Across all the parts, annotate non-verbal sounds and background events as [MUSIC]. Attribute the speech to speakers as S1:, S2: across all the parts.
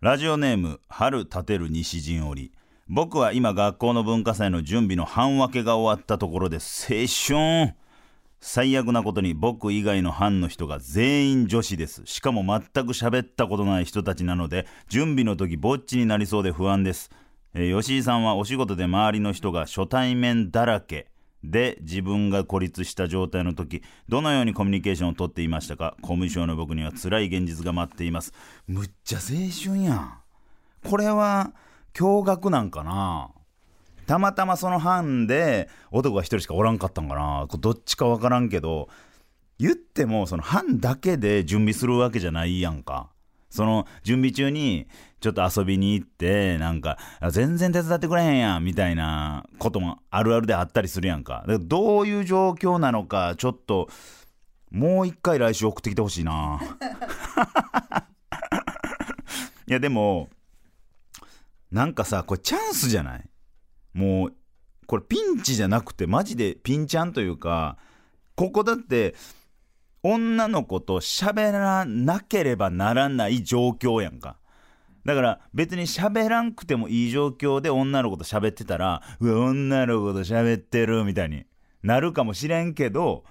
S1: ラジオネーム春立てる西陣織。僕は今学校の文化祭の準備の半分けが終わったところです青春。最悪なことに僕以外の班の人が全員女子です。しかも全く喋ったことない人たちなので準備の時ぼっちになりそうで不安です、え吉井さんはお仕事で周りの人が初対面だらけ。で自分が孤立した状態の時どのようにコミュニケーションをとっていましたか？公務省の僕には辛い現実が待っています。むっちゃ青春やん。これは驚愕なんかな？たまたまその班で男が一人しかおらんかったんかな？こどっちかわからんけど言ってもその班だけで準備するわけじゃないやんか。その準備中にちょっと遊びに行ってなんか全然手伝ってくれへんやんみたいなこともあるあるであったりするやんか。かどういう状況なのかちょっともう一回来週送ってきてほしいな。いやでもなんかさこれチャンスじゃない？もうこれピンチじゃなくてマジでピンチャンというかここだって女の子と喋らなければならない状況やんか。だから別に喋らんくてもいい状況で女の子と喋ってたらうわ女の子と喋ってるみたいになるかもしれんけど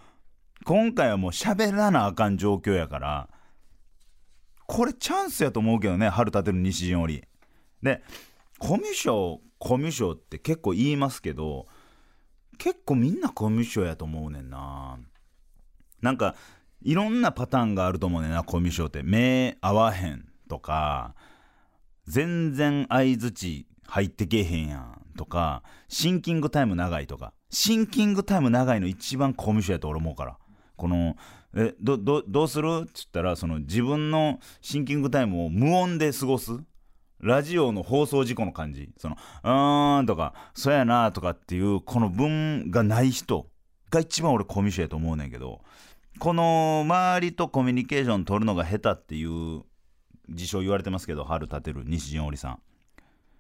S1: 今回はもう喋らなあかん状況やからこれチャンスやと思うけどね春立てる西陣織。でコミュ障コミュ障って結構言いますけど結構みんなコミュ障やと思うねんな。なんかいろんなパターンがあると思うねんなコミュ障って。目合わへんとか全然相づち入ってけへんやんとかシンキングタイム長いとか。シンキングタイム長いの一番コミュ障やと俺思うから。このえどどどうする？っつったらその自分のシンキングタイムを無音で過ごす。ラジオの放送事故の感じ。その「うーん」とか「そやな」とかっていうこの文がない人が一番俺コミュ障やと思うねんけど。この周りとコミュニケーション取るのが下手っていう自称言われてますけど春立てる西陣織さん。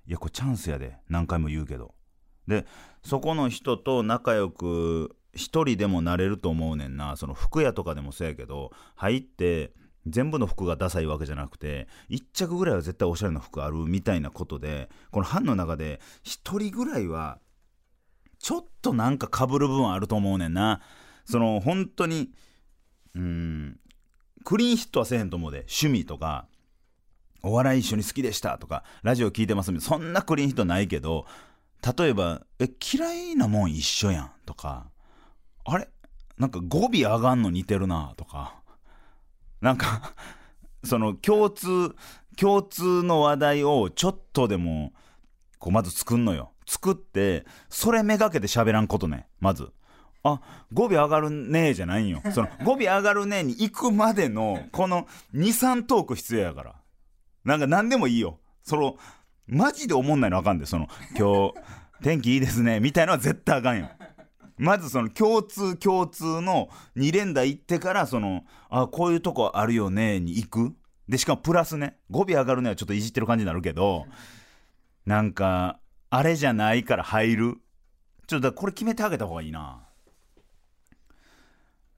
S1: いやこれチャンスやで。何回も言うけど。でそこの人と仲良く一人でもなれると思うねんな。その服屋とかでもそうやけど入って全部の服がダサいわけじゃなくて1着ぐらいは絶対おしゃれな服あるみたいなことでこの班の中で1人ぐらいはちょっとなんか被る部分あると思うねんな。その本当にうん。クリーンヒットはせえへんと思うで。趣味とかお笑い一緒に好きでしたとかラジオ聞いてますみたいなそんなクリーンヒットないけど例えば「え嫌いなもん一緒やん」とか「あれ？なんか語尾上がんの似てるな」とかなんかその共通共通の話題をちょっとでもこうまず作んのよ。作ってそれめがけて喋らんことねまず。あ語尾上がるねえじゃないんよ。[LAUGHS] その語尾上がるねえに行くまでのこの23トーク必要やから。なんか何でもいいよ。そのマジで思んないのあかんで。その今日 [LAUGHS] 天気いいですね。みたいのは絶対あかんよ。まずその共通共通の2連打行ってからそのあこういうとこあるよねに行く。でしかもプラスね語尾上がるねはちょっといじってる感じになるけどなんかあれじゃないから入る。ちょっとこれ決めてあげた方がいいな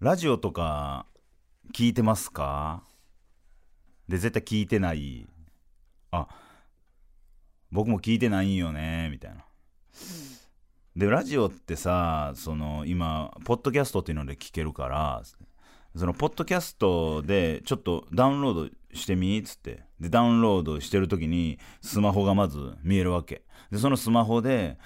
S1: ラジオとか聞いてますか？で絶対聞いてない。あ僕も聞いてないんよねみたいな。でラジオってさその今ポッドキャストっていうので聞けるからそのポッドキャストでちょっとダウンロードしてみ？っつって。でダウンロードしてる時にスマホがまず見えるわけ。でそのスマホで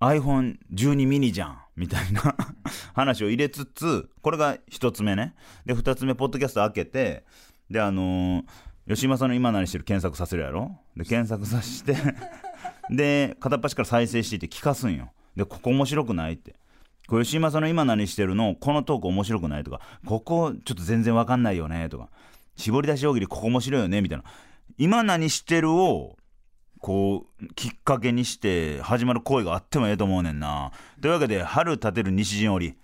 S1: iPhone12 ミニじゃん。みたいな [LAUGHS] 話を入れつつこれが1つ目ね。で2つ目ポッドキャスト開けてであのー吉間さんの今何してる検索させるやろ？で検索させて [LAUGHS] で片っ端から再生していって聞かすんよ。でここ面白くないって。これ吉間さんの今何してるのこのトーク面白くないとか。ここちょっと全然わかんないよねとか。絞り出し大喜利ここ面白いよねみたいな。今何してるをこうきっかけにして始まる行為があってもええと思うねんな。というわけで春立てる西陣織。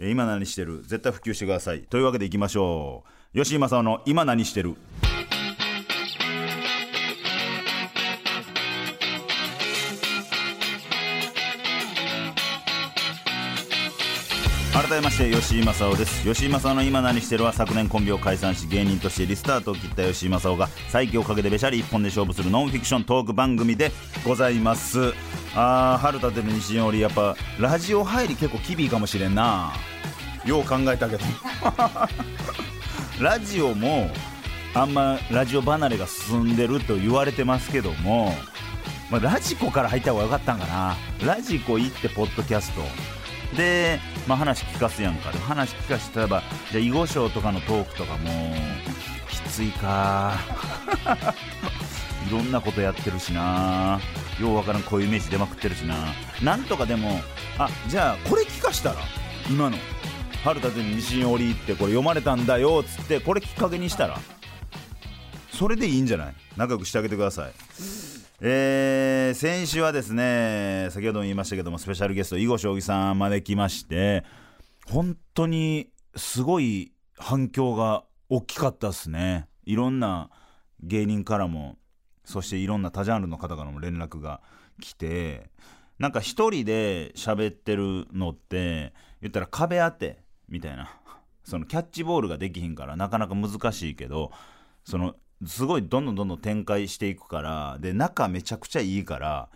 S1: えー今何してる？絶対普及してください。というわけでいきましょう。吉井正夫の今何してる？まして吉井正夫です。吉井正夫の今何してるは昨年コンビを解散し芸人としてリスタートを切った吉井正夫が再起をかけてべしゃり一本で勝負するノンフィクショントーク番組でございます。あー春立てる西陣織やっぱラジオ入り結構キビかもしれんな。よう考えたけど。ラジオもあんまラジオ離れが進んでると言われてますけども、まあ、ラジコから入った方が良かったんかな。ラジコ行ってポッドキャスト。で、まあ、話聞かすやんか。で話聞かしたらばじゃ囲碁賞とかのトークとかもきついか。[LAUGHS] いろんなことやってるしな。ようわからんこういうイメージ出まくってるしな。なんとかでもあじゃあこれ聞かしたら今の春田で西に降りってこれ読まれたんだよっつってこれきっかけにしたらそれでいいんじゃない？仲良くしてあげてください。えー先週はですね先ほども言いましたけどもスペシャルゲスト囲碁将棋さん招きまして本当にすごい反響が大きかったですね。いろんな芸人からもそしていろんな多ジャンルの方からも連絡が来てなんか一人で喋ってるのって言ったら壁当てみたいな。そのキャッチボールができひんからなかなか難しいけどそのすごいどんどんどんどん展開していくからで仲めちゃくちゃいいから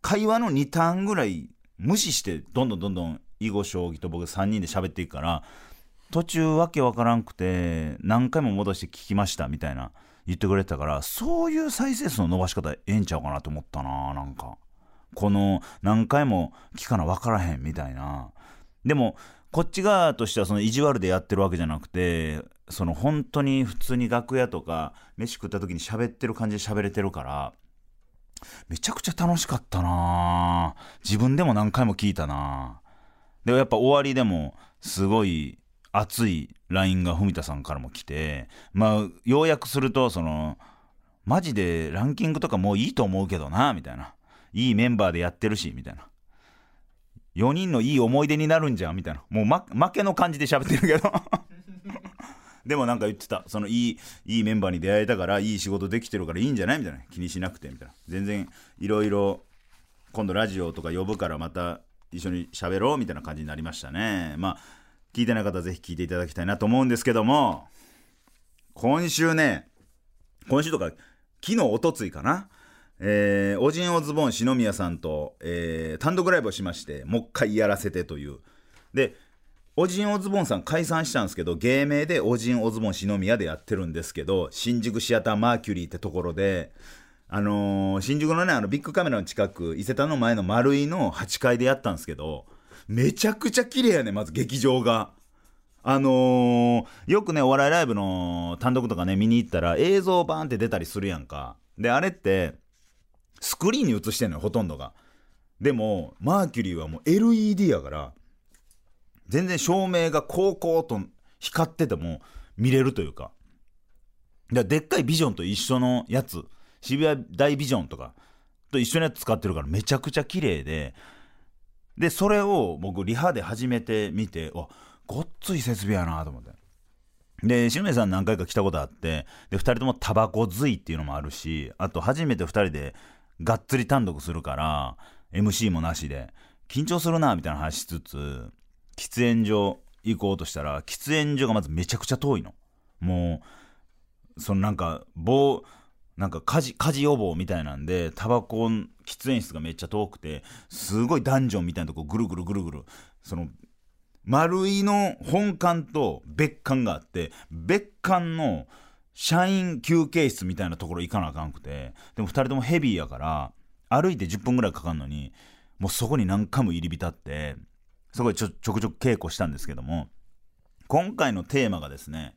S1: 会話の2ターンぐらい無視してどんどんどんどん囲碁将棋と僕3人で喋っていくから途中わけわからんくて何回も戻して聞きましたみたいな言ってくれてたからそういう再生数の伸ばし方ええんちゃうかなと思ったななんか。この何回も聞かな分からへんみたいな。でもこっち側としてはその意地悪でやってるわけじゃなくてその本当に普通に楽屋とか飯食った時に喋ってる感じで喋れてるからめちゃくちゃ楽しかったな。自分でも何回も聞いたな。でもやっぱ終わりでもすごい熱い LINE が文田さんからも来てまあ要約するとそのマジでランキングとかもういいと思うけどなみたいな。いいメンバーでやってるしみたいな。4人のいい思い出になるんじゃんみたいな。もう、ま、負けの感じで喋ってるけど。でもなんか言ってた。そのいいいいメンバーに出会えたからいい仕事できてるからいいんじゃない？みたいな。気にしなくてみたいな。全然いろいろ今度ラジオとか呼ぶからまた一緒に喋ろうみたいな感じになりましたね。まあ聞いてない方はぜひ聞いていただきたいなと思うんですけども今週ね今週とか昨日おとついかな？えー、オジンオズボン篠宮さんと、えー単独ライブをしましてもう一回やらせてという。でオジンオズボンさん解散したんですけど芸名でオジンオズボン篠宮でやってるんですけど新宿シアターマーキュリーってところであのー新宿のねあのビッグカメラの近く伊勢丹の前の丸井の8階でやったんですけどめちゃくちゃ綺麗やねまず劇場が。あのーよくねお笑いライブの単独とかね見に行ったら映像バーンって出たりするやんかであれってスクリーンに映してんのよほとんどがでもマーキュリーはもう LED やから全然照明がこうこうと光ってても見れるというか。ででっかいビジョンと一緒のやつ渋谷大ビジョンとかと一緒のやつ使ってるからめちゃくちゃ綺麗で。でそれを僕リハで初めて見てわごっつい設備やなと思って。で篠宮さん何回か来たことあってで2人ともタバコ吸いっていうのもあるしあと初めて2人でがっつり単独するから MC もなしで。緊張するなみたいな話しつつ喫煙所行こうとしたら喫煙所がまずめちゃくちゃ遠いの。もうそのなんか棒なんか火事火事予防みたいなんでタバコ喫煙室がめっちゃ遠くてすごいダンジョンみたいなとこぐるぐるぐるぐるその丸井の本館と別館があって別館の社員休憩室みたいなところ行かなあかんくてでも2人ともヘビーやから歩いて10分ぐらいかかるのにもうそこに何回も入り浸ってそこでちょちょくちょく稽古したんですけども今回のテーマがですね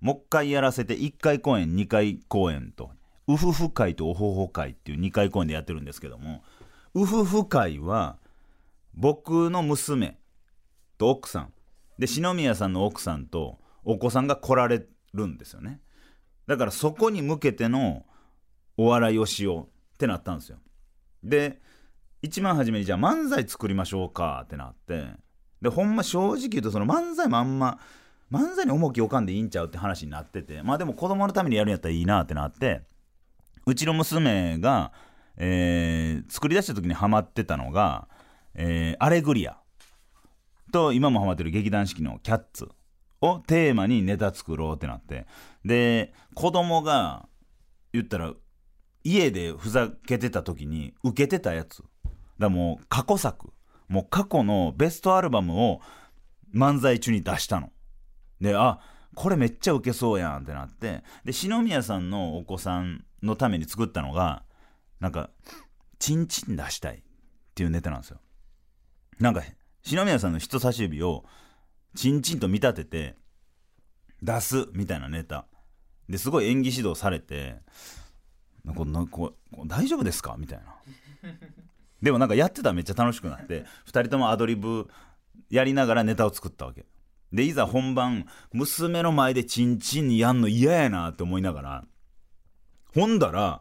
S1: もう一回やらせて1回公演2回公演とウフフ会とオホホ会っていう2回公演でやってるんですけどもウフフ会は僕の娘と奥さんで篠宮さんの奥さんとお子さんが来られるんですよね。だからそこに向けてのお笑いをしようってなったんですよ。で一番初めにじゃあ漫才作りましょうかってなって。でほんま正直言うとその漫才もあんま漫才に重きを置かんでいいんちゃうって話になってて。まあでも子供のためにやるんやったらいいなってなって。うちの娘が、えー作り出した時にハマってたのが、えーアレグリア。と今もハマってる劇団四季の「キャッツ」をテーマにネタ作ろうってなって。で子供が言ったら家でふざけてた時に受けてたやつ。だもう過去作。もう過去のベストアルバムを漫才中に出したの。であこれめっちゃウケそうやんってなって。で篠宮さんのお子さんのために作ったのがなんかチンチン出したいっていうネタなんですよ。なんか篠宮さんの人差し指をチンチンと見立てて出すみたいなネタ。ですごい演技指導されてなんかなんかこ大丈夫ですか？みたいな。でもなんかやってたらめっちゃ楽しくなって2人ともアドリブやりながらネタを作ったわけ。でいざ本番娘の前でチンチンやんの嫌やなって思いながらほんだら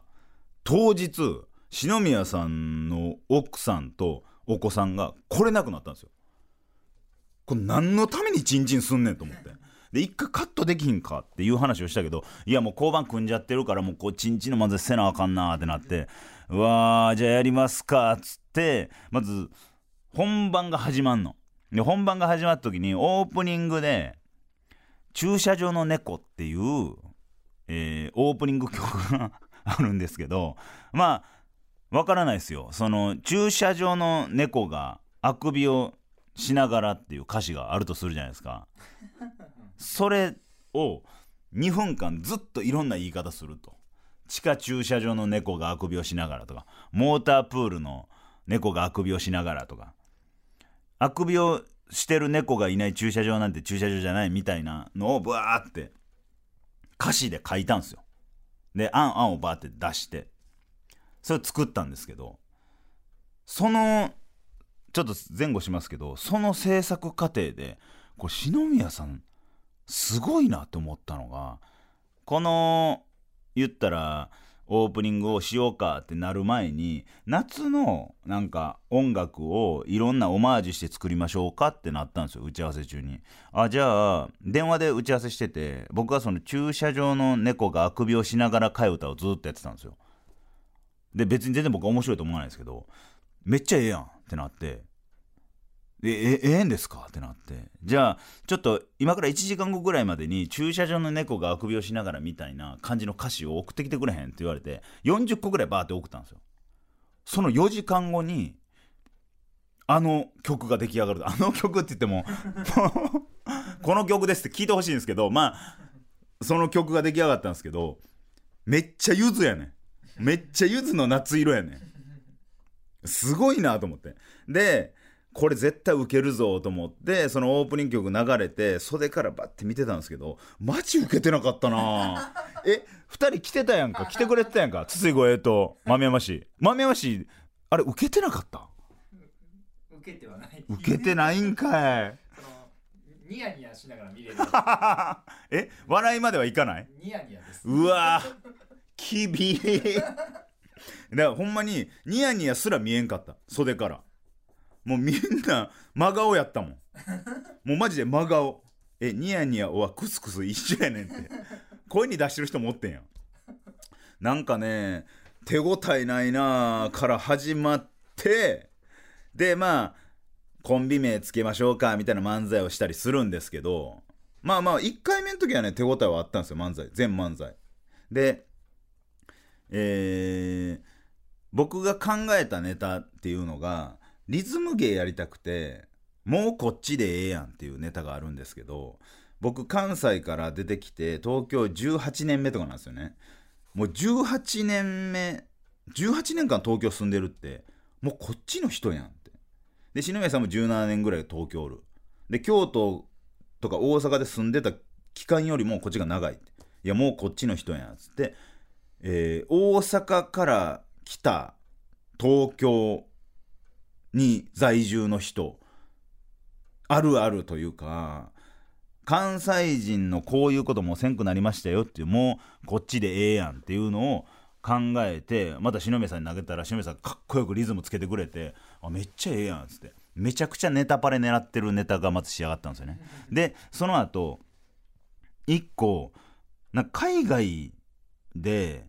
S1: 当日篠宮さんの奥さんとお子さんが来れなくなったんですよ。これ何のためにチンチンすんねんと思って。で一回カットできひんかっていう話をしたけどいやもう交番組んじゃってるからもうこうチンチンの漫才せなあかんなってなってうわーじゃあやりますかっつってまず本番が始まんの。で本番が始まった時にオープニングで「駐車場の猫」っていう、えーオープニング曲が [LAUGHS] あるんですけどまあわからないですよ。その駐車場の猫があくびをしながらっていう歌詞があるとするじゃないですか。それを2分間ずっといろんな言い方すると。地下駐車場の猫があくびをしながらとかモータープールの猫があくびをしながらとかあくびをしてる猫がいない駐車場なんて駐車場じゃないみたいなのをブワーって歌詞で書いたんですよ。であんあんをバーって出してそれを作ったんですけどそのちょっと前後しますけどその制作過程でこれ篠宮さんすごいなと思ったのがこの言ったらオープニングをしようかってなる前に夏のなんか音楽をいろんなオマージュして作りましょうかってなったんですよ打ち合わせ中に。あじゃあ電話で打ち合わせしてて僕はその駐車場の猫があくびをしながら替え歌をずっとやってたんですよ。で別に全然僕は面白いと思わないですけどめっちゃええやんってなってえええんですか？ってなって。じゃあちょっと今から1時間後ぐらいまでに駐車場の猫があくびをしながらみたいな感じの歌詞を送ってきてくれへんって言われて40個ぐらいバーって送ったんですよ。その4時間後にあの曲が出来上がる。あの曲って言っても [LAUGHS] この曲ですって聞いてほしいんですけどまあその曲が出来上がったんですけどめっちゃゆずやねん。めっちゃゆずの夏色やねん。すごいなと思って。でこれ絶対ウケるぞと思ってそのオープニング曲流れて袖からバッて見てたんですけどマジウケてなかったな。え二人来てたやんか？来てくれてたやんか？筒井護衛と豆山氏豆山氏あれウケてなかった？
S2: 受けてはない。
S1: ウケてないんかい。
S2: ニヤニヤしながら見れる。[LAUGHS]
S1: え笑いまではいかない？
S2: ニヤニヤです。
S1: うわきびーだからほんまにニヤニヤすら見えんかった。袖からもうみんな真顔やったもん。もうマジで真顔。えニヤニヤはクスクス一緒やねんって。声に出してる人もおってんやなんかね手応えないなあから始まってでまあコンビ名つけましょうかみたいな漫才をしたりするんですけどまあまあ1回目の時はね手応えはあったんですよ漫才。全漫才。でえー僕が考えたネタっていうのがリズム芸やりたくてもうこっちでええやんっていうネタがあるんですけど僕関西から出てきて東京18年目とかなんですよね。もう18年目18年間東京住んでるってもうこっちの人やんって。で篠宮さんも17年ぐらい東京おる。で京都とか大阪で住んでた期間よりもこっちが長いって。いやもうこっちの人やんっつって、えー大阪から来た東京に在住の人。あるあるというか関西人のこういうこともせんくなりましたよっていうもうこっちでええやんっていうのを考えてまた篠宮さんに投げたら篠宮さんかっこよくリズムつけてくれてあめっちゃええやんっつって。めちゃくちゃネタパレ狙ってるネタがまず仕上がったんですよね。でその後一個な海外で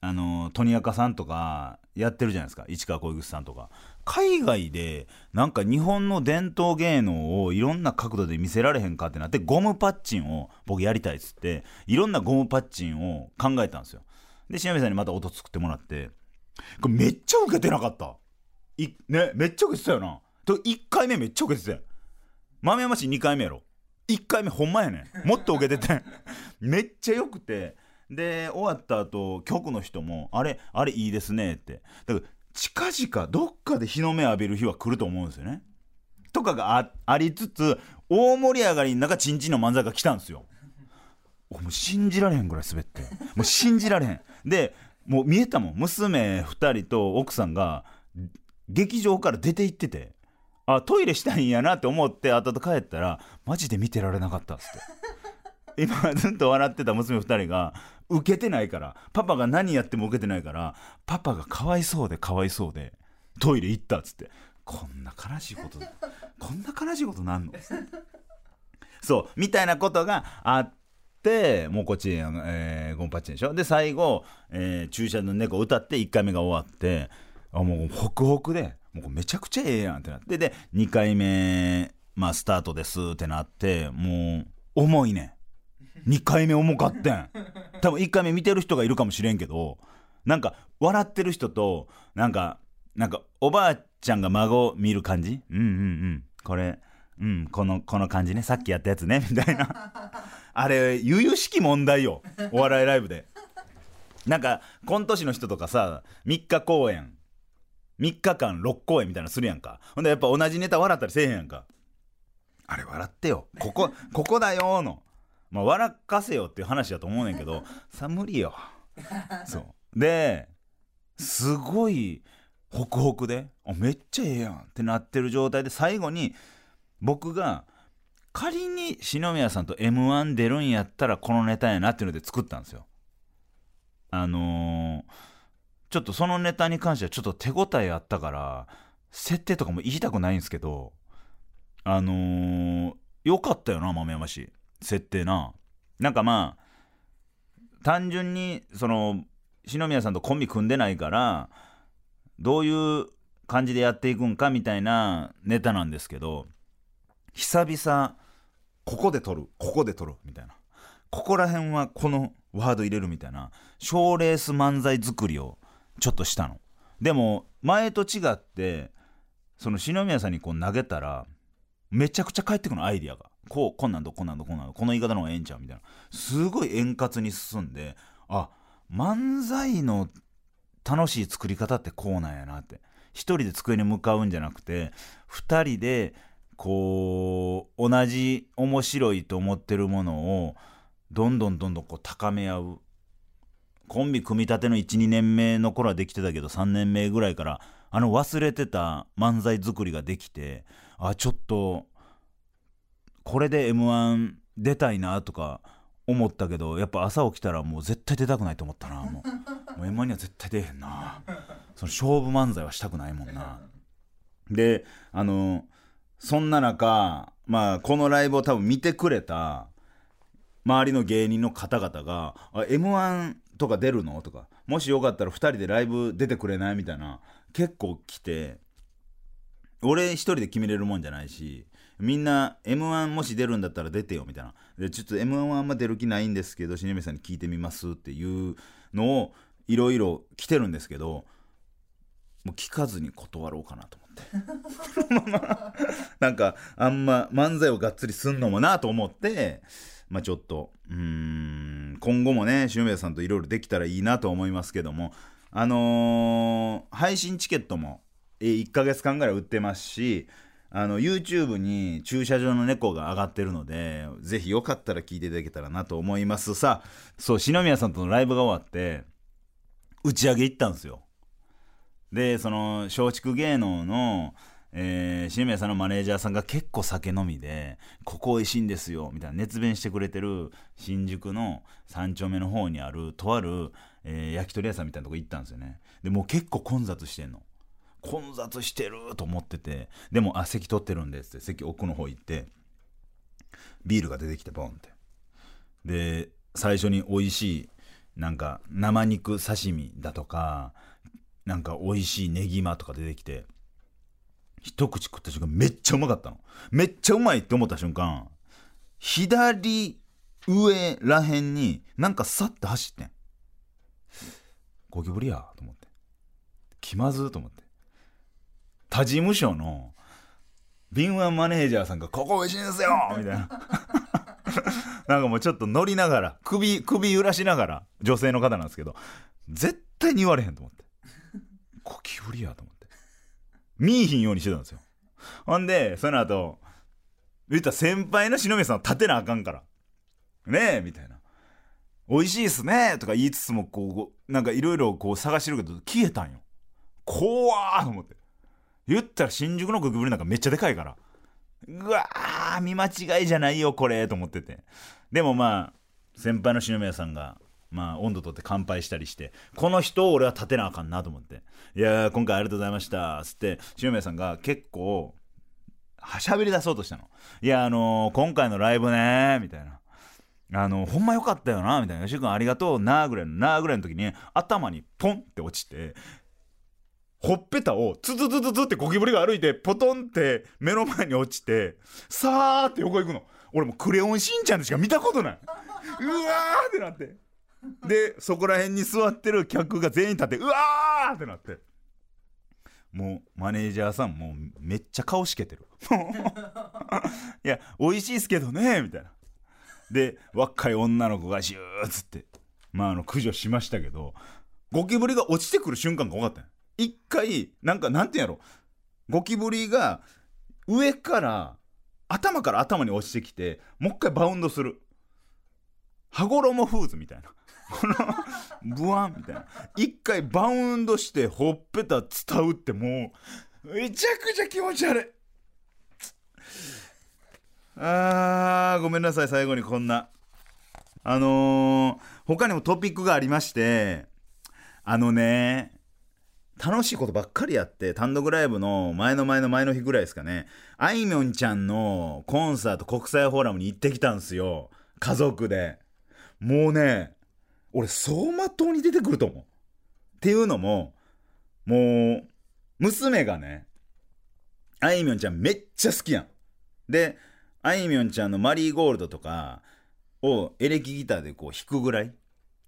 S1: あのトニヤカさんとかやってるじゃないですか。市川小口さんとか。海外でなんか日本の伝統芸能をいろんな角度で見せられへんかってなってゴムパッチンを僕やりたいっつっていろんなゴムパッチンを考えたんですよ。で篠宮さんにまた音作ってもらって。これめっちゃ受けてなかった。いねめっちゃ受けてたよな。と1回目めっちゃ受けてたよ豆山市2回目やろ。1回目ほんまやねん。もっと受けてて。[LAUGHS] めっちゃよくて。で終わった後局の人も「あれあれいいですね」って。だから近々どっかで日の目浴びる日は来ると思うんですよね。とかがありつつ大盛り上がりの中チンチンの漫才が来たんですよ。もう信じられへんぐらい滑って。もう信じられへん。でもう見えたもん。娘2人と奥さんが劇場から出て行ってて。あトイレしたいんやなって思って後々帰ったらマジで見てられなかったっつって。今ずっと笑ってた娘2人が受けてないから。パパが何やっても受けてないから。パパがかわいそうでかわいそうでトイレ行ったっつって。こんな悲しいことこんな悲しいことなんの？そうみたいなことがあってもうこっち、えーゴンパッチでしょ？で最後、えー注射の猫歌って1回目が終わってあもうホクホクでもうめちゃくちゃええやんってなって。で2回目まあスタートですってなってもう重いねん。2回目重かってん。多分1回目見てる人がいるかもしれんけどなんか笑ってる人となんかなんかおばあちゃんが孫を見る感じ？うんうんうん。これうんこのこの感じね。さっきやったやつね。[LAUGHS] みたいな。あれ由々しき問題よ。お笑いライブで。なんかコント師の人とかさ3日公演。3日間6公演みたいなのするやんか。ほんでやっぱ同じネタ笑ったりせえへんやんか。あれ笑ってよ。ここここだよの。まあ笑かせよっていう話だと思うねんけど [LAUGHS] さ無理よ。そう。ですごいホクホクであめっちゃええやんってなってる状態で最後に僕が仮に篠宮さんと m 1出るんやったらこのネタやなっていうので作ったんですよ。あのーちょっとそのネタに関してはちょっと手応えあったから設定とかも言いたくないんですけどあのー、よかったよな豆山氏設定な。なんかまあ単純にその篠宮さんとコンビ組んでないからどういう感じでやっていくんかみたいなネタなんですけど久々ここで撮るここで撮るみたいな。ここら辺はこのワード入れるみたいな賞レース漫才作りをちょっとしたの。でも前と違ってその篠宮さんにこう投げたらめちゃくちゃ返ってくるのアイディアが。こうこんなんどこんなんどこんなんどこの言い方の方がええんちゃうみたいな。すごい円滑に進んであ漫才の楽しい作り方ってこうなんやなって。一人で机に向かうんじゃなくて二人でこう同じ面白いと思ってるものをどんどんどんどんこう高め合う。コンビ組み立ての12年目の頃はできてたけど3年目ぐらいからあの忘れてた漫才作りができてあちょっとこれで m 1出たいなとか思ったけどやっぱ朝起きたらもう絶対出たくないと思ったなもう,う m 1には絶対出えへんなその勝負漫才はしたくないもんなであのそんな中まあこのライブを多分見てくれた周りの芸人の方々が「m 1とか出るの?」とか「もしよかったら2人でライブ出てくれない?」みたいな結構来て俺一人で決めれるもんじゃないしみんな m 1もし出るんだったら出てよみたいな。でちょっと m 1はあんま出る気ないんですけど新宮さんに聞いてみますっていうのをいろいろ来てるんですけどもう聞かずに断ろうかなと思って。[LAUGHS] なんかあんま漫才をがっつりすんのもなと思ってまあちょっとうん今後もね篠宮さんといろいろできたらいいなと思いますけどもあのー配信チケットも1ヶ月間ぐらい売ってますしあの YouTube に駐車場の猫が上がってるのでぜひよかったら聞いていただけたらなと思います。さあそう篠宮さんとのライブが終わって打ち上げ行ったんですよ。でその松竹芸能の、えー、篠宮さんのマネージャーさんが結構酒飲みで「ここ美味しいんですよ」みたいな熱弁してくれてる新宿の3丁目の方にあるとある、えー焼き鳥屋さんみたいなとこ行ったんですよね。でもう結構混雑してんの。混雑してると思っててでも「あ席取ってるんです」って席奥の方行ってビールが出てきてボンって。で最初に美味しいなんか生肉刺身だとかなんか美味しいネギマとか出てきて一口食った瞬間めっちゃうまかったの。めっちゃうまいって思った瞬間左上らへんになんかさって走ってん。ゴキブリやと思って。気まずーと思って。他事務所の敏腕マネージャーさんが「ここ美味しいんですよ!」みたいな。[LAUGHS] なんかもうちょっと乗りながら首首揺らしながら女性の方なんですけど絶対に言われへんと思って。ゴキブリやと思って。見いひんようにしてたんですよ。ほんでその後言ったら先輩の篠宮さんを立てなあかんから。ねえみたいな。美味しいっすねとか言いつつもこうなんかいろいろこう探してるけど消えたんよ。怖ーと思って。言ったら新宿のゴキブリなんかめっちゃでかいから。うわー見間違いじゃないよこれと思ってて。でもまあ先輩の篠宮さんがまあ温度とって乾杯したりしてこの人を俺は立てなあかんなと思って「いやー今回ありがとうございました」つって篠宮さんが結構はしゃべり出そうとしたの「いやあのー今回のライブね」みたいな。あのほんまよかったよなみたいな。吉井君ありがとうなぐらいのなぐらいの時に頭にポンって落ちてほっぺたをツツツツツってゴキブリが歩いてポトンって目の前に落ちてさーって横行くの。俺もクレヨンしんちゃんでしか見たことない。うわーってなって。でそこら辺に座ってる客が全員立ってうわーってなって。もうマネージャーさんもうめっちゃ顔しけてる。[LAUGHS] いや美味しいっすけどねみたいな。で若い女の子がシューッつってまああの駆除しましたけどゴキブリが落ちてくる瞬間が分かったんよ一回なんかなんていうんやろ。ゴキブリが上から頭から頭に落ちてきてもう一回バウンドする。羽衣フーズみたいな。こ [LAUGHS] のブワンみたいな。一回バウンドしてほっぺた伝うってもうめちゃくちゃ気持ち悪い。あーごめんなさい。最後にこんな。あのー、他にもトピックがありましてあのね楽しいことばっかりやって単独ライブの前の前の前の日ぐらいですかね。あいみょんちゃんのコンサート国際フォーラムに行ってきたんすよ。家族で。もうね俺走馬灯に出てくると思う。っていうのももう娘がねあいみょんちゃんめっちゃ好きやん。であいみょんちゃんのマリーゴールドとかをエレキギターでこう弾くぐらい。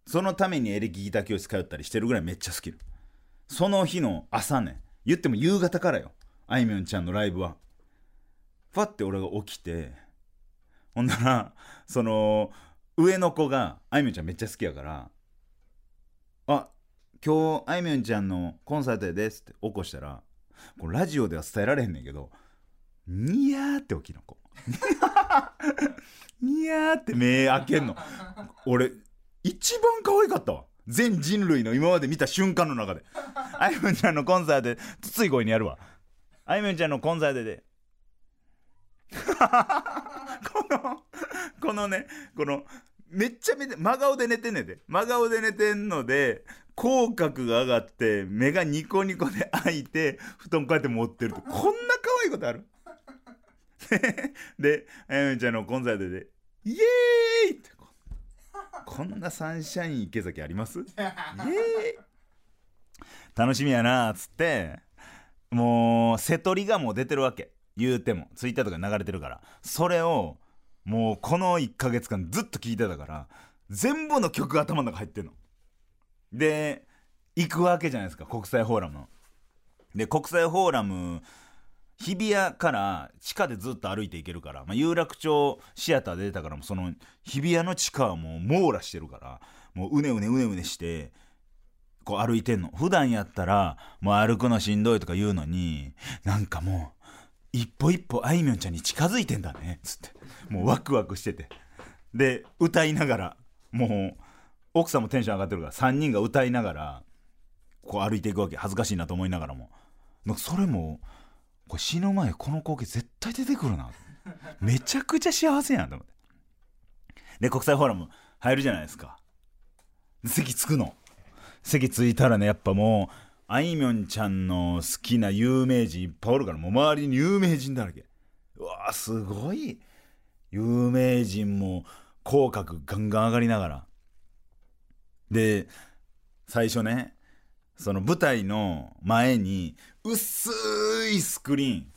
S1: そのためにエレキギター教室通ったりしてるぐらいめっちゃ好き。その日の朝ね言っても夕方からよ。あいみょんちゃんのライブは。ファって俺が起きてほんならその上の子があいみょんちゃんめっちゃ好きやから「あ今日あいみょんちゃんのコンサートやです」って起こしたらこラジオでは伝えられへんねんけどニヤーって起きの子ニヤーって目開けんの。俺一番可愛かったわ。全人類の今まで見た瞬間の中で。[LAUGHS] あいみょんちゃんのコンサートでつつい声にやるわ。あいみょんちゃんのコンサートで。[LAUGHS] このこのねこのめっちゃめて真顔で寝てんねんで。真顔で寝てんので口角が上がって目がニコニコで開いて布団こうやって持ってると。こんな可愛いことある？[LAUGHS] であやめちゃんのコンサートで「イエーイ!」ってここんなサンシャイン池崎あります？[LAUGHS] イエー。イ楽しみやなっつってもう瀬戸りがもう出てるわけ。言うても。ツイッターとかに流れてるから。それをもうこの1ヶ月間ずっと聞いてたから全部の曲が頭の中入ってんの。で行くわけじゃないですか。国際フォーラムの。で国際フォーラム日比谷から地下でずっと歩いていけるから、まあ、有楽町シアターで出たからもその日比谷の地下はもう網羅してるからもううねうねうねうねしてこう歩いてんの。普段やったらもう歩くのしんどいとか言うのになんかもう一歩一歩あいみょんちゃんに近づいてんだねつって。もうワクワクしてて。で歌いながらもう奥さんもテンション上がってるから3人が歌いながらこう歩いていくわけ。恥ずかしいなと思いながらも。なんかそれもこれ死ぬ前この光景絶対出てくるな。めちゃくちゃ幸せやんと思って。で国際フォーラム入るじゃないですか。席着くの。席着いたらねやっぱもうあいみょんちゃんの好きな有名人いっぱいおるからもう周りに有名人だらけ。うわーすごい。有名人も口角ガンガン上がりながら。で最初ねその舞台の前に薄いスクリーン。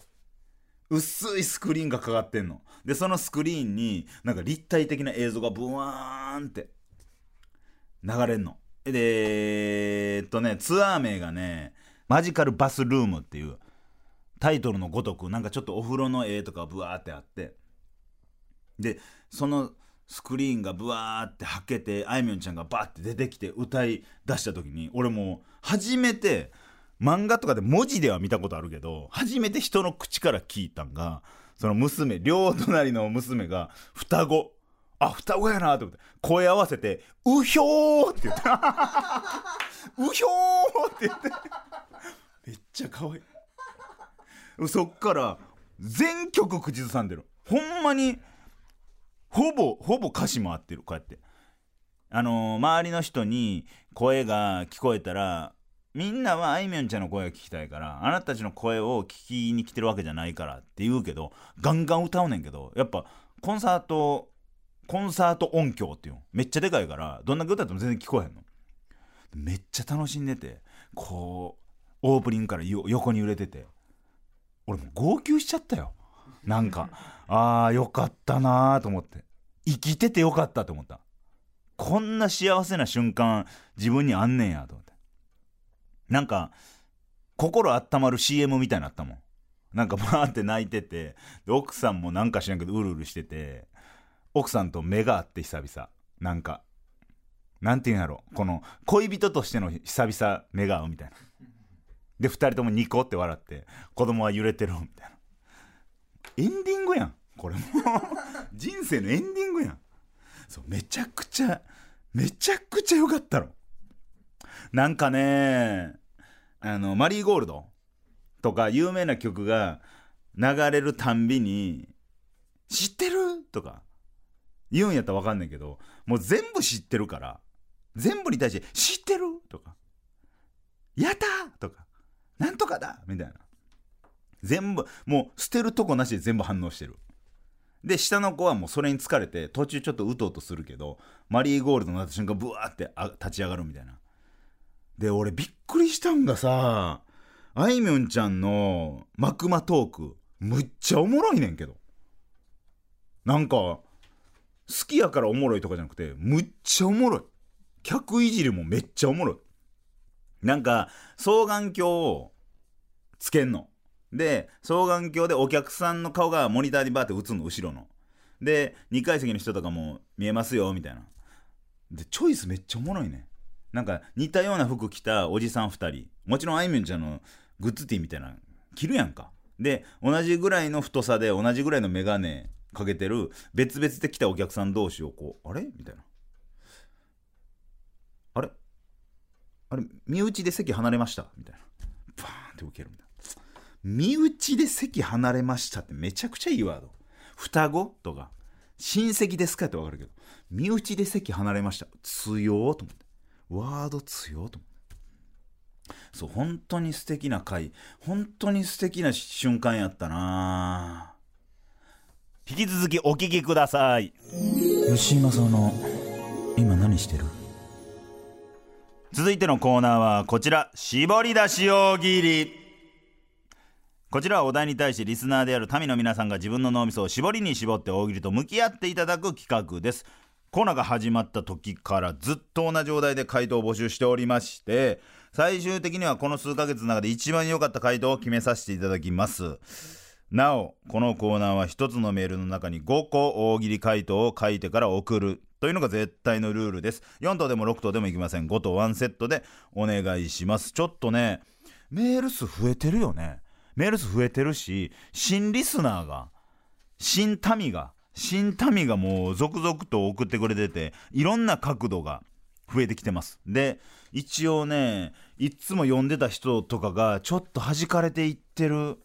S1: 薄いスクリーンがかかってんの。でそのスクリーンになんか立体的な映像がブワーンって流れんの。でえっとねツアー名がね「マジカルバスルーム」っていうタイトルのごとくなんかちょっとお風呂の絵とかブワーってあって。でそのスクリーンがブワーってはけてあいみょんちゃんがバーって出てきて歌い出した時に俺もう初めて漫画とかで文字では見たことあるけど初めて人の口から聞いたんがその娘両隣の娘が双子。あ双子やなと思って声合わせて「うひょー」って言って「うひょー」って言って。めっちゃ可愛い。そっから全曲口ずさんでる。ほんまにほぼほぼ歌詞も合ってる。こうやって。あのー周りの人に声が聞こえたらみんなはあいみょんちゃんの声が聞きたいからあなたたちの声を聞きに来てるわけじゃないからって言うけどガンガン歌うねんけどやっぱコンサートコンサート音響っていうのめっちゃでかいからどんな歌っても全然聞こえへんの。めっちゃ楽しんでてこうオープニングから横に揺れてて俺もう号泣しちゃったよ。なんかあーよかったなーと思って。生きててよかったと思った。こんな幸せな瞬間自分にあんねんやと思って。なんか心温まる CM みたいになったもん。なんかバーって泣いててで奥さんもなんか知らんけどうるうるしてて奥さんと目が合って久々。なんかなんていうんやろこの恋人としての久々目が合うみたいな。で2人ともニコって笑って子供は揺れてるみたいな。エンディングやん。これも [LAUGHS] 人生のエンディングやんそうめちゃくちゃめちゃくちゃ良かったのなんかねあのマリーゴールドとか有名な曲が流れるたんびに「知ってる?」とか言うんやったら分かんないけどもう全部知ってるから全部に対して「知ってる?」とか「やった!」とか「なんとかだ!」みたいな全部もう捨てるとこなしで全部反応してるで下の子はもうそれに疲れて途中ちょっとうとうとするけどマリーゴールドになった瞬間ブワーってあ立ち上がるみたいな。で俺びっくりしたんがさあいみょんちゃんのマクマトークむっちゃおもろいねんけど。なんか好きやからおもろいとかじゃなくてむっちゃおもろい。客いじりもめっちゃおもろい。なんか双眼鏡をつけんの。で双眼鏡でお客さんの顔がモニターにバーって映るの後ろの。で2階席の人とかも見えますよみたいな。でチョイスめっちゃおもろいね。なんか似たような服着たおじさん2人。もちろんあいみょんちゃんのグッズティーみたいな着るやんか。で同じぐらいの太さで同じぐらいの眼鏡かけてる別々で来たお客さん同士をこうあれ？みたいな。あれ？あれ身内で席離れました？みたいな。バーンって受けるみたいな。身内で席離れましたってめちゃくちゃいいワード。双子とか親戚ですかってわかるけど身内で席離れました。強ーと思って。ワード強ーと思って。そう本当に素敵な回。本当に素敵な瞬間やったな。引き続きお聞きください。吉井正夫の今何してる？続いてのコーナーはこちら。絞り出し大喜利こちらはお題に対してリスナーである民の皆さんが自分の脳みそを絞りに絞って大喜利と向き合っていただく企画です。コーナーが始まった時からずっと同じお題で回答を募集しておりまして最終的にはこの数ヶ月の中で一番良かった回答を決めさせていただきます。なおこのコーナーは1つのメールの中に5個大喜利回答を書いてから送るというのが絶対のルールです。4等でも6等でもいきません。5等1セットでお願いします。ちょっとねメール数増えてるよね。メール数増えてるし新リスナーが新民が新民がもう続々と送ってくれてていろんな角度が増えてきてます。で一応ねいっつも読んでた人とかがちょっと弾かれていってる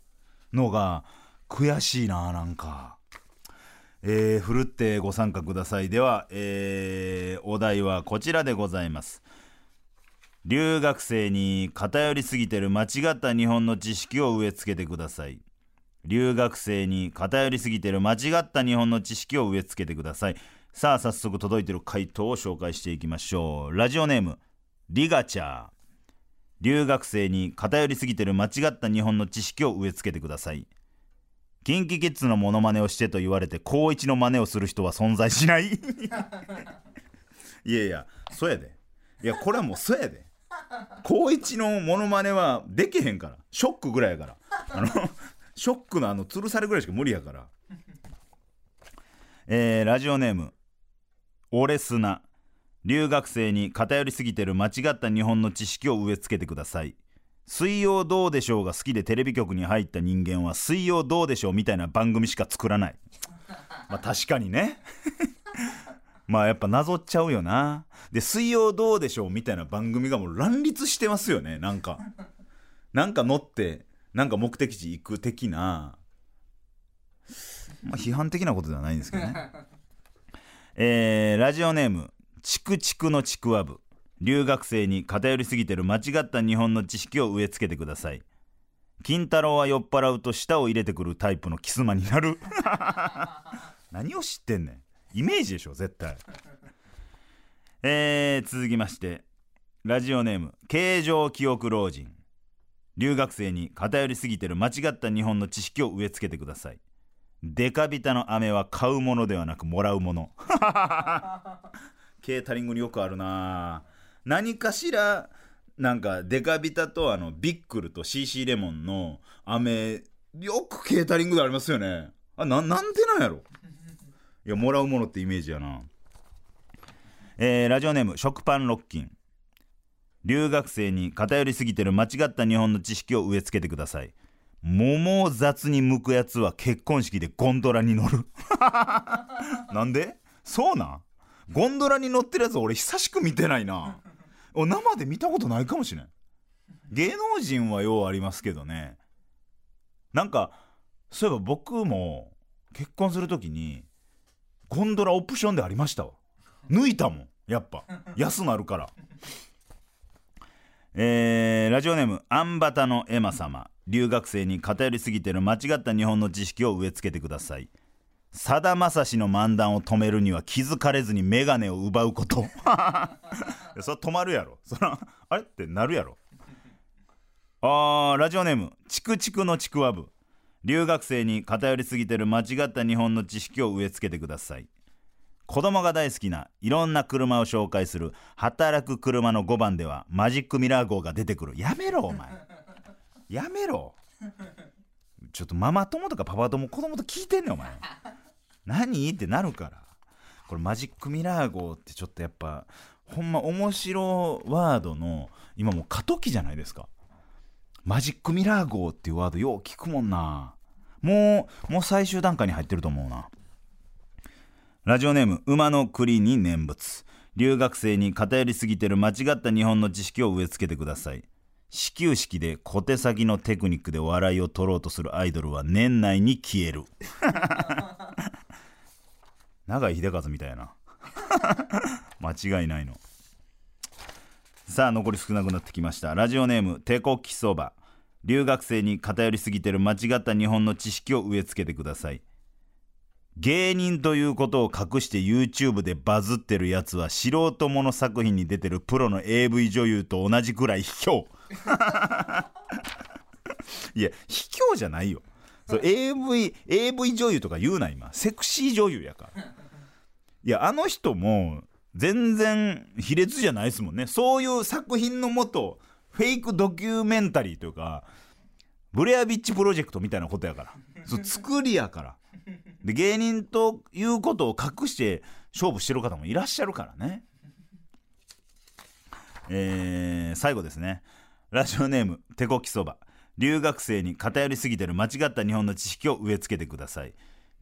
S1: のが悔しいななんか。えー、ふるってご参加ください。では、えーお題はこちらでございます。留学生に偏りすぎてる間違った日本の知識を植え付けてください。留学生に偏りすぎてる間違った日本の知識を植え付けてください。さあ早速届いてる回答を紹介していきましょう。ラジオネームリガチャー。留学生に偏りすぎてる間違った日本の知識を植え付けてください。キンキキッズのモノマネをしてと言われて高一の真似をする人は存在しない。[LAUGHS] いやいやそうやで。いやこれはもうそうやで。高一のモノマネはできへんから。ショックぐらいやから。あの [LAUGHS] ショックのあの吊るされぐらいしか無理やから。えーラジオネーム。オレスナ。留学生に偏りすぎてる間違った日本の知識を植え付けてください。水曜どうでしょうが好きでテレビ局に入った人間は水曜どうでしょうみたいな番組しか作らない。まあ確かにね。まあやっぱなぞっちゃうよな。で水曜どうでしょうみたいな番組がもう乱立してますよねなんか。なんか乗ってなんか目的地行く的な。まあ批判的なことではないんですけどね。[LAUGHS] えーラジオネームチクチクのちくわぶ。留学生に偏りすぎてる間違った日本の知識を植え付けてください。金太郎は酔っ払うと舌を入れてくるタイプのキスマになる。[LAUGHS] 何を知ってんねん。イメージでしょ絶対。えー、続きましてラジオネーム形状記憶老人。留学生に偏りすぎてる間違った日本の知識を植え付けてください。デカビタの飴は買うものではなくもらうもの。ケータリングによくあるな。何かしらなんかデカビタとあのビックルと CC レモンの飴よくケータリングでありますよね。あななんでなんやろ？やもらうものってイメージやな。えーラジオネーム食パンロッキン。留学生に偏りすぎてる間違った日本の知識を植え付けてください。桃を雑に剥くやつは結婚式でゴンドラに乗る。[LAUGHS] なんで？そうなん？ゴンドラに乗ってるやつ俺久しく見てないな。生で見たことないかもしれん。芸能人はようありますけどね。なんかそういえば僕も結婚する時にゴンドラオプションでありましたわ。抜いたもんやっぱ。[LAUGHS] 安なるから。えーラジオネームアンバタのエマ様。留学生に偏りすぎてる間違った日本の知識を植え付けてください。さだまさしの漫談を止めるには気づかれずに眼鏡を奪うこと。[LAUGHS] それ止まるやろ。そらあれ？ってなるやろ。あーラジオネームチクチクのちくわぶ留学生に偏りすぎてる間違った日本の知識を植え付けてください。子供が大好きないろんな車を紹介する働く車の5番ではマジックミラー号が出てくる。やめろお前。やめろ。ちょっとママ友とかパパ友子供と聞いてんねんお前。何？ってなるから。これマジックミラー号ってちょっとやっぱほんま面白ワードの今もう過渡期じゃないですか。マジックミラー号っていうワードよう聞くもんな。もうもう最終段階に入ってると思うな。ラジオネーム馬の栗に念仏。留学生に偏りすぎてる間違った日本の知識を植え付けてください。始球式で小手先のテクニックで笑いを取ろうとするアイドルは年内に消える。[LAUGHS] 永井秀和みたいな。[LAUGHS] 間違いないの。さあ残り少なくなってきました。ラジオネーム手こきそば留学生に偏りすぎてる間違った日本の知識を植え付けてください。芸人ということを隠して YouTube でバズってるやつは素人もの作品に出てるプロの AV 女優と同じくらい卑怯。[LAUGHS] いや卑怯じゃないよ。そう AV, AV 女優とか言うな今。セクシー女優やから。いやあの人も全然卑劣じゃないですもんね。そういう作品のもとフェイクドキュメンタリーというかブレアビッチプロジェクトみたいなことやから。そ作りやから。で芸人ということを隠して勝負してる方もいらっしゃるからね。えー最後ですね。ラジオネーム手こきそば。留学生に偏りすぎてる間違った日本の知識を植え付けてください。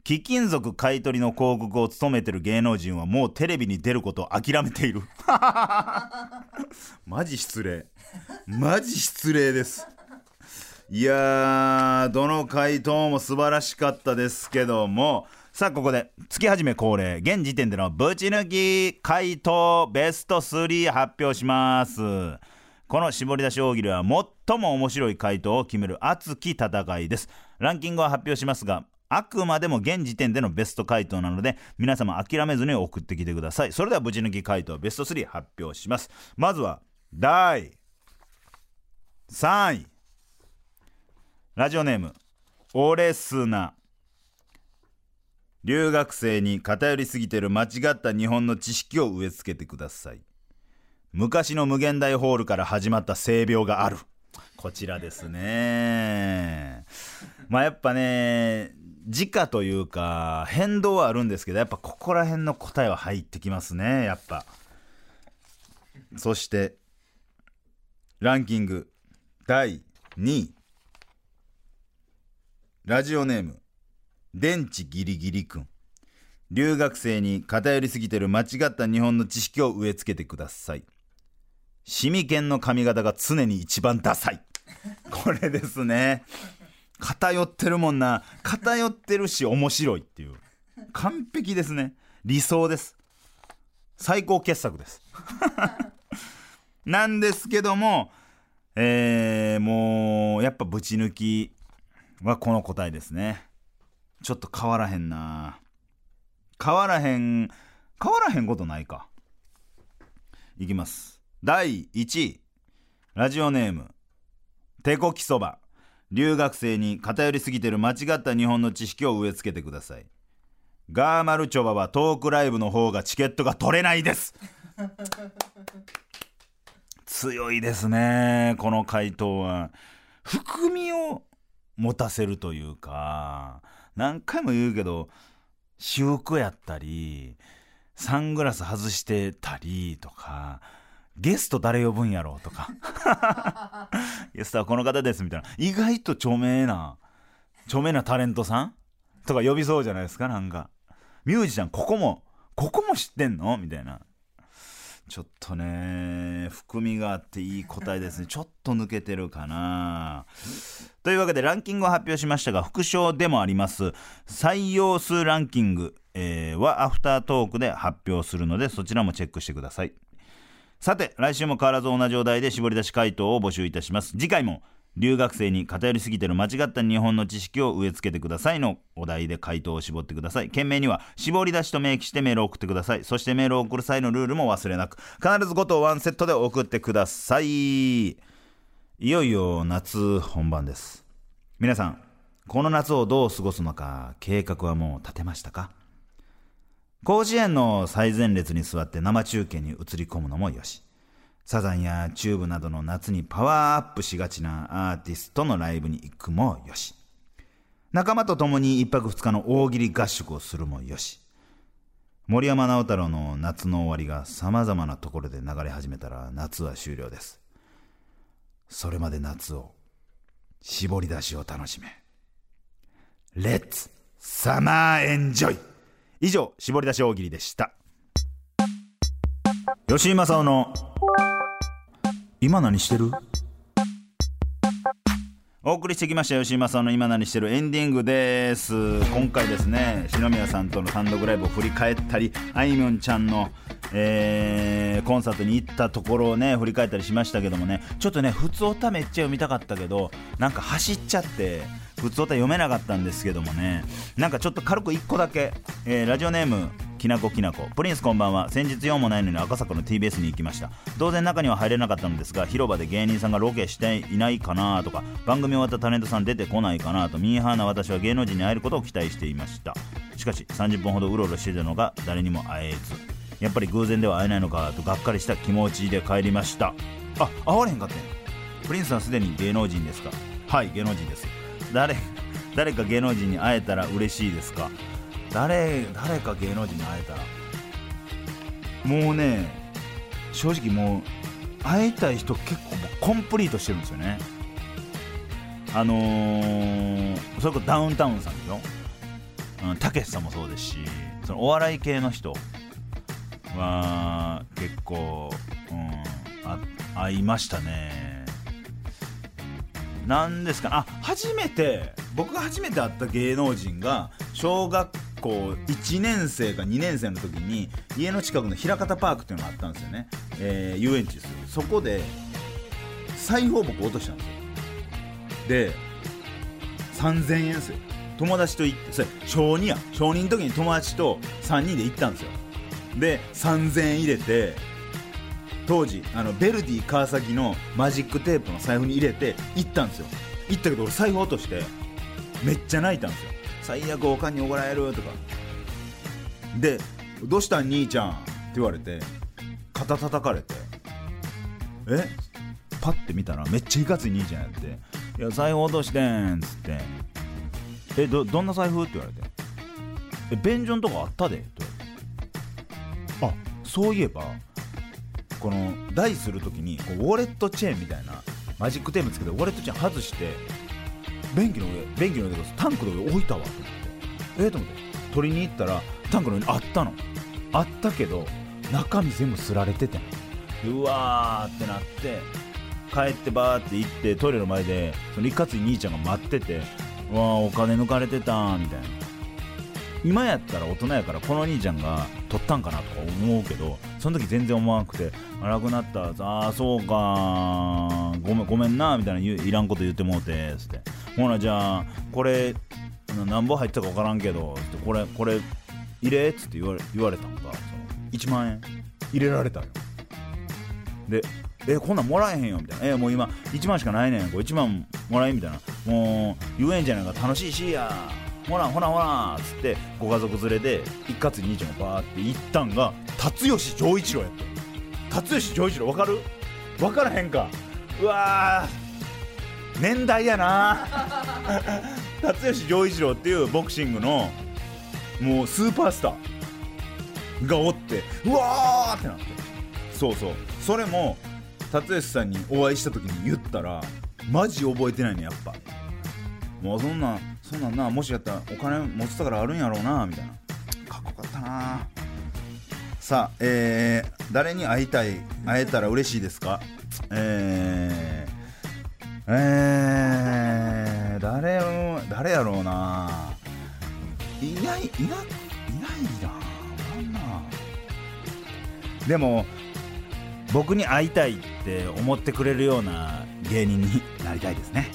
S1: 貴金属買取の広告を務めてる芸能人はもうテレビに出ることを諦めている。マジ失礼。マジ失礼です。いやーどの回答も素晴らしかったですけども。さあここで月始め恒例現時点でのぶち抜き回答ベスト3発表します。この絞り出し大喜利は最も面白い回答を決める熱き戦いです。ランキングは発表しますがあくまでも現時点でのベスト回答なので皆様諦めずに送ってきてください。それではぶち抜き回答ベスト3発表します。まずは第3位。ラジオネームオレスナ。留学生に偏りすぎてる間違った日本の知識を植え付けてください。昔の無限大ホールから始まった性病がある。こちらですね。まあやっぱね時価というか変動はあるんですけどやっぱここら辺の答えは入ってきますねやっぱ。そしてランキング。第2位ラジオネーム。電池ギリギリくん留学生に偏りすぎてる間違った日本の知識を植え付けてください。シミケンの髪型が常に一番ダサい。これですね。偏ってるもんな。偏ってるし面白いっていう。完璧ですね。理想です。最高傑作です。[LAUGHS] なんですけどもえー、もうやっぱぶち抜きはこの答えですね。ちょっと変わらへんな。変わらへん変わらへんことないか。いきます。第1位。ラジオネーム。手こきそば。留学生に偏りすぎてる間違った日本の知識を植え付けてください。ガーマルチョバはトークライブの方がチケットが取れないです。[LAUGHS] 強いですねこの回答は。含みを持たせるというか何回も言うけど私服やったりサングラス外してたりとかゲスト誰呼ぶんやろうとか。[LAUGHS] ゲストはこの方ですみたいな。意外と著名な著名なタレントさんとか呼びそうじゃないですかなんか。ミュージシャンここもここも知ってんの？みたいな。ちょっとね含みがあっていい答えですね。ちょっと抜けてるかな。というわけでランキングを発表しましたが副賞でもあります。採用数ランキング、えーはアフタートークで発表するのでそちらもチェックしてください。さて来週も変わらず同じお題で絞り出し回答を募集いたします。次回も留学生に偏りすぎてる間違った日本の知識を植え付けてください。のお題で回答を絞ってください。件名には絞り出しと明記してメールを送ってください。そしてメールを送る際のルールも忘れなく必ず5と1セットで送ってください。いよいよ夏本番です。皆さんこの夏をどう過ごすのか計画はもう立てましたか？甲子園の最前列に座って生中継に映り込むのもよし。サザンやチューブなどの夏にパワーアップしがちなアーティストのライブに行くもよし。仲間と共に一泊二日の大喜利合宿をするもよし。森山直太朗の夏の終わりがさまざまなところで流れ始めたら夏は終了です。それまで夏を絞り出しを楽しめ。 Let's summer enjoy 以上絞り出し大喜利でした。吉井正夫の今何してる？お送りしてきました吉井正夫の今何してる？エンディングです。今回ですね篠宮さんとの単独ライブを振り返ったりあいみょんちゃんの、えーコンサートに行ったところをね振り返ったりしましたけどもねちょっとね普通歌めっちゃ読みたかったけどなんか走っちゃって普通歌読めなかったんですけどもね。なんかちょっと軽く1個だけ、えーラジオネームきなこきなこ。プリンスこんばんは。先日用もないのに赤坂の TBS に行きました。当然中には入れなかったのですが広場で芸人さんがロケしていないかなとか番組終わったタレントさん出てこないかなとミーハーな私は芸能人に会えることを期待していました。しかし30分ほどうろうろしていたのが誰にも会えずやっぱり偶然では会えないのかとがっかりした気持ちで帰りました。あ会われへんかったん。プリンスはすでに芸能人ですか？はい芸能人です。誰誰か芸能人に会えたら嬉しいですか？誰誰か芸能人に会えたら？もうね正直もう会いたい人結構もうコンプリートしてるんですよね。あのー、それこそダウンタウンさんでしょ？たけしさんもそうですしそのお笑い系の人は結構、うん、あ会いましたね。なんですかあ初めて僕が初めて会った芸能人が小学校1年生か2年生の時に家の近くの枚方パークっていうのがあったんですよね、えー遊園地ですそこで財布を僕落としたんですよ。で3000円ですよ友達と行ってそれ小2や小2の時に友達と3人で行ったんですよ。で3000円入れて当時あのベルディ川崎のマジックテープの財布に入れて行ったんですよ。行ったけど俺財布落としてめっちゃ泣いたんですよ最悪おかんに怒られるとか。で「どうしたん兄ちゃん」って言われて肩叩かれてえ？パッて見たらめっちゃいかつい兄ちゃんやって「いや財布落としてん」っつって「えどどんな財布?」って言われて「え便所んとこあったで」って言われてあそういえばこの台するときにこうウォレットチェーンみたいなマジックテープつけてウォレットチェーン外して便器の上便器の上でタンクの上置いたわと思って。えー、と思って。取りに行ったらタンクの上にあったの。あったけど中身全部すられてて。うわーってなって帰ってバーって行ってトイレの前でそのいかつい兄ちゃんが待っててうわーお金抜かれてたみたいな。今やったら大人やからこの兄ちゃんが取ったんかなとか思うけどその時全然思わなくて「あなくなった。ああそうかごめんごめんな」みたいないらんこと言ってもうてっつって。ほなじゃあこれ何本入ってたか分からんけどってこれこれ入れ？っつって言われ言われたんがその1万円。入れられたよ。でえこんなんもらえへんよみたいな。えもう今1万しかないねん。これ1万もらえんみたいな。もう遊園地やなんか。楽しいしやほらほらほらっつってご家族連れで一括兄ちゃんがバーって行ったんが辰吉丈一郎やって辰吉丈一郎わかる？わからへんか。うわ年代やな。[LAUGHS] 辰吉丈一郎っていうボクシングのもうスーパースターがおってうわーってなって。そうそう。それも辰吉さんにお会いした時に言ったらマジ覚えてないねやっぱ。もうそんなんそんなんなもしやったらお金持ってたからあるんやろうなみたいな。かっこよかったな。さあえー、誰に会いたい会えたら嬉しいですか？えー、えー、誰誰やろうな。いないいないいないな。なんなでも僕に会いたいって思ってくれるような芸人になりたいですね。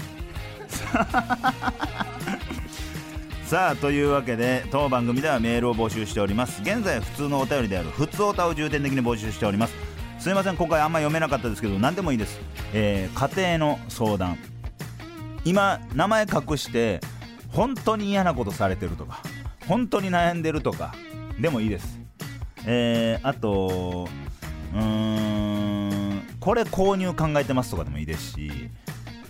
S1: さあというわけで当番組ではメールを募集しております。現在普通のお便りである普通おたを重点的に募集しております。すいません今回あんま読めなかったですけど何でもいいです、えー家庭の相談。今名前隠して本当に嫌なことされてるとか本当に悩んでるとかでもいいです。えー、あとうーんこれ購入考えてますとかでもいいですし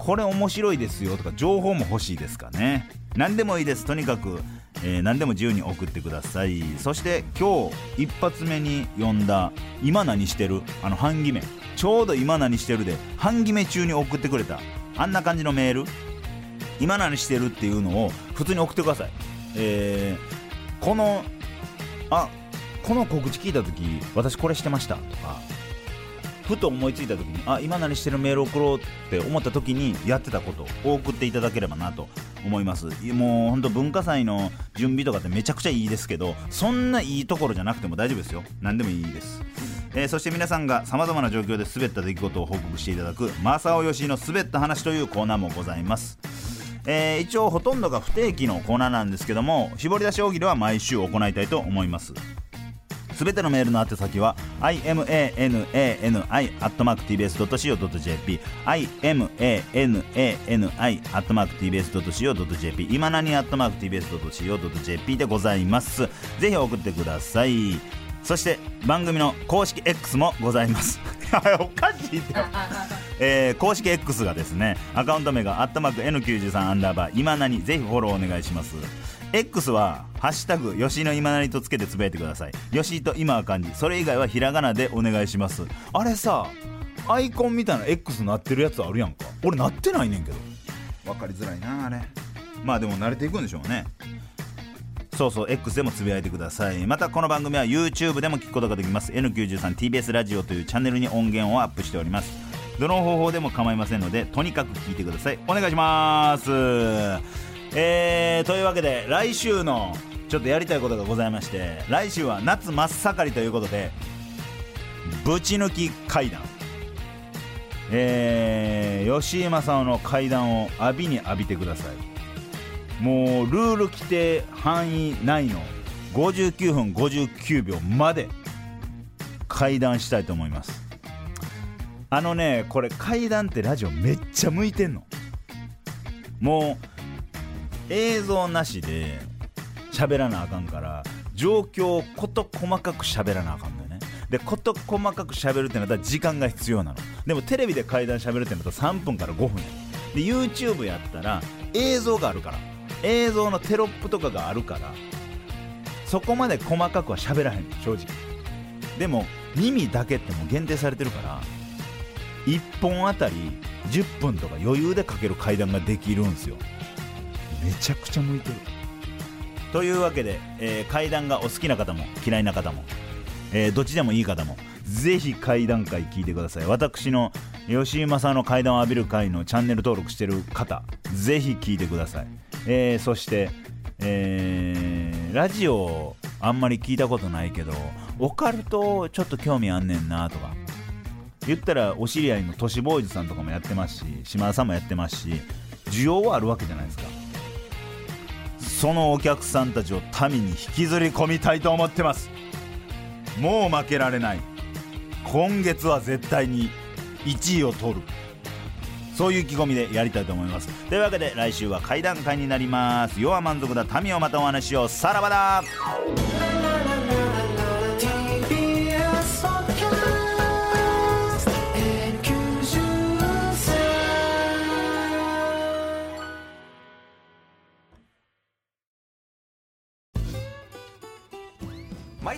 S1: これ面白いですよとか情報も欲しいですかね。何でもいいです。とにかく、えー何でも自由に送ってください。そして今日一発目に読んだ「今何してる?」あの半決め。ちょうど今何してるで半決め中に送ってくれた。あんな感じのメール？今何してるっていうのを普通に送ってください。えーこのあこの告知聞いた時私これしてましたとかふと思いついた時にあ今何してるメール送ろうって思った時にやってたことを送っていただければなと思います。もうほんと文化祭の準備とかってめちゃくちゃいいですけどそんないいところじゃなくても大丈夫ですよ。何でもいいです、えーそして皆さんがさまざまな状況で滑った出来事を報告していただく「正雄よしの滑った話」というコーナーもございます。えー一応ほとんどが不定期のコーナーなんですけども絞り出し大喜利は毎週行いたいと思います。すべてのメールの宛先は imanani.tbs.co.jp imanani.tbs.co.jp 今何 .tbs.co.jp でございます。ぜひ送ってください。そして番組の公式 X もございます。[LAUGHS] おかしいってえー公式 X がですねアカウント名が「アットマーク #N93 アンダーバー。今何」ぜひフォローお願いします X は「ハッシュタグ吉井の今何」とつけてつぶやいてください。吉井と今は漢字。それ以外はひらがなでお願いします。あれさアイコンみたいな X なってるやつあるやんか。俺なってないねんけど。分かりづらいなあれ。まあでも慣れていくんでしょうね。そうそう X でもつぶやいてください。またこの番組は YouTube でも聞くことができます。N93TBS ラジオというチャンネルに音源をアップしております。どの方法でも構いませんのでとにかく聞いてください。お願いしますえー、というわけで来週のちょっとやりたいことがございまして来週は夏真っ盛りということでぶち抜き階段。えー、吉井正夫の階段を浴びに浴びてください。もうルール規定範囲内の59分59秒まで会談したいと思います。あのねこれ会談ってラジオめっちゃ向いてんの。もう映像なしで喋らなあかんから状況を事細かく喋らなあかんのよね。で事細かく喋るってなったら時間が必要なの。でもテレビで会談喋るってなったら3分から5分や。で YouTube やったら映像があるから。映像のテロップとかがあるからそこまで細かくは喋らへん正直。でも耳だけっても限定されてるから1本あたり10分とか余裕でかける階段ができるんですよ。めちゃくちゃ向いてる。というわけで、えー階段がお好きな方も嫌いな方も、えーどっちでもいい方もぜひ階段会聞いてください。私の吉井正の階段を浴びる会のチャンネル登録してる方ぜひ聞いてください、えーそして、えーラジオあんまり聞いたことないけどオカルトちょっと興味あんねんなとか言ったらお知り合いの都市ボーイズさんとかもやってますし島田さんもやってますし需要はあるわけじゃないですか。そのお客さんたちを民に引きずり込みたいと思ってます。もう負けられない。今月は絶対に1位を取る。そういう意気込みでやりたいと思います。というわけで来週は会談会になります。世は満足だ。民をまたお話をさらばだ。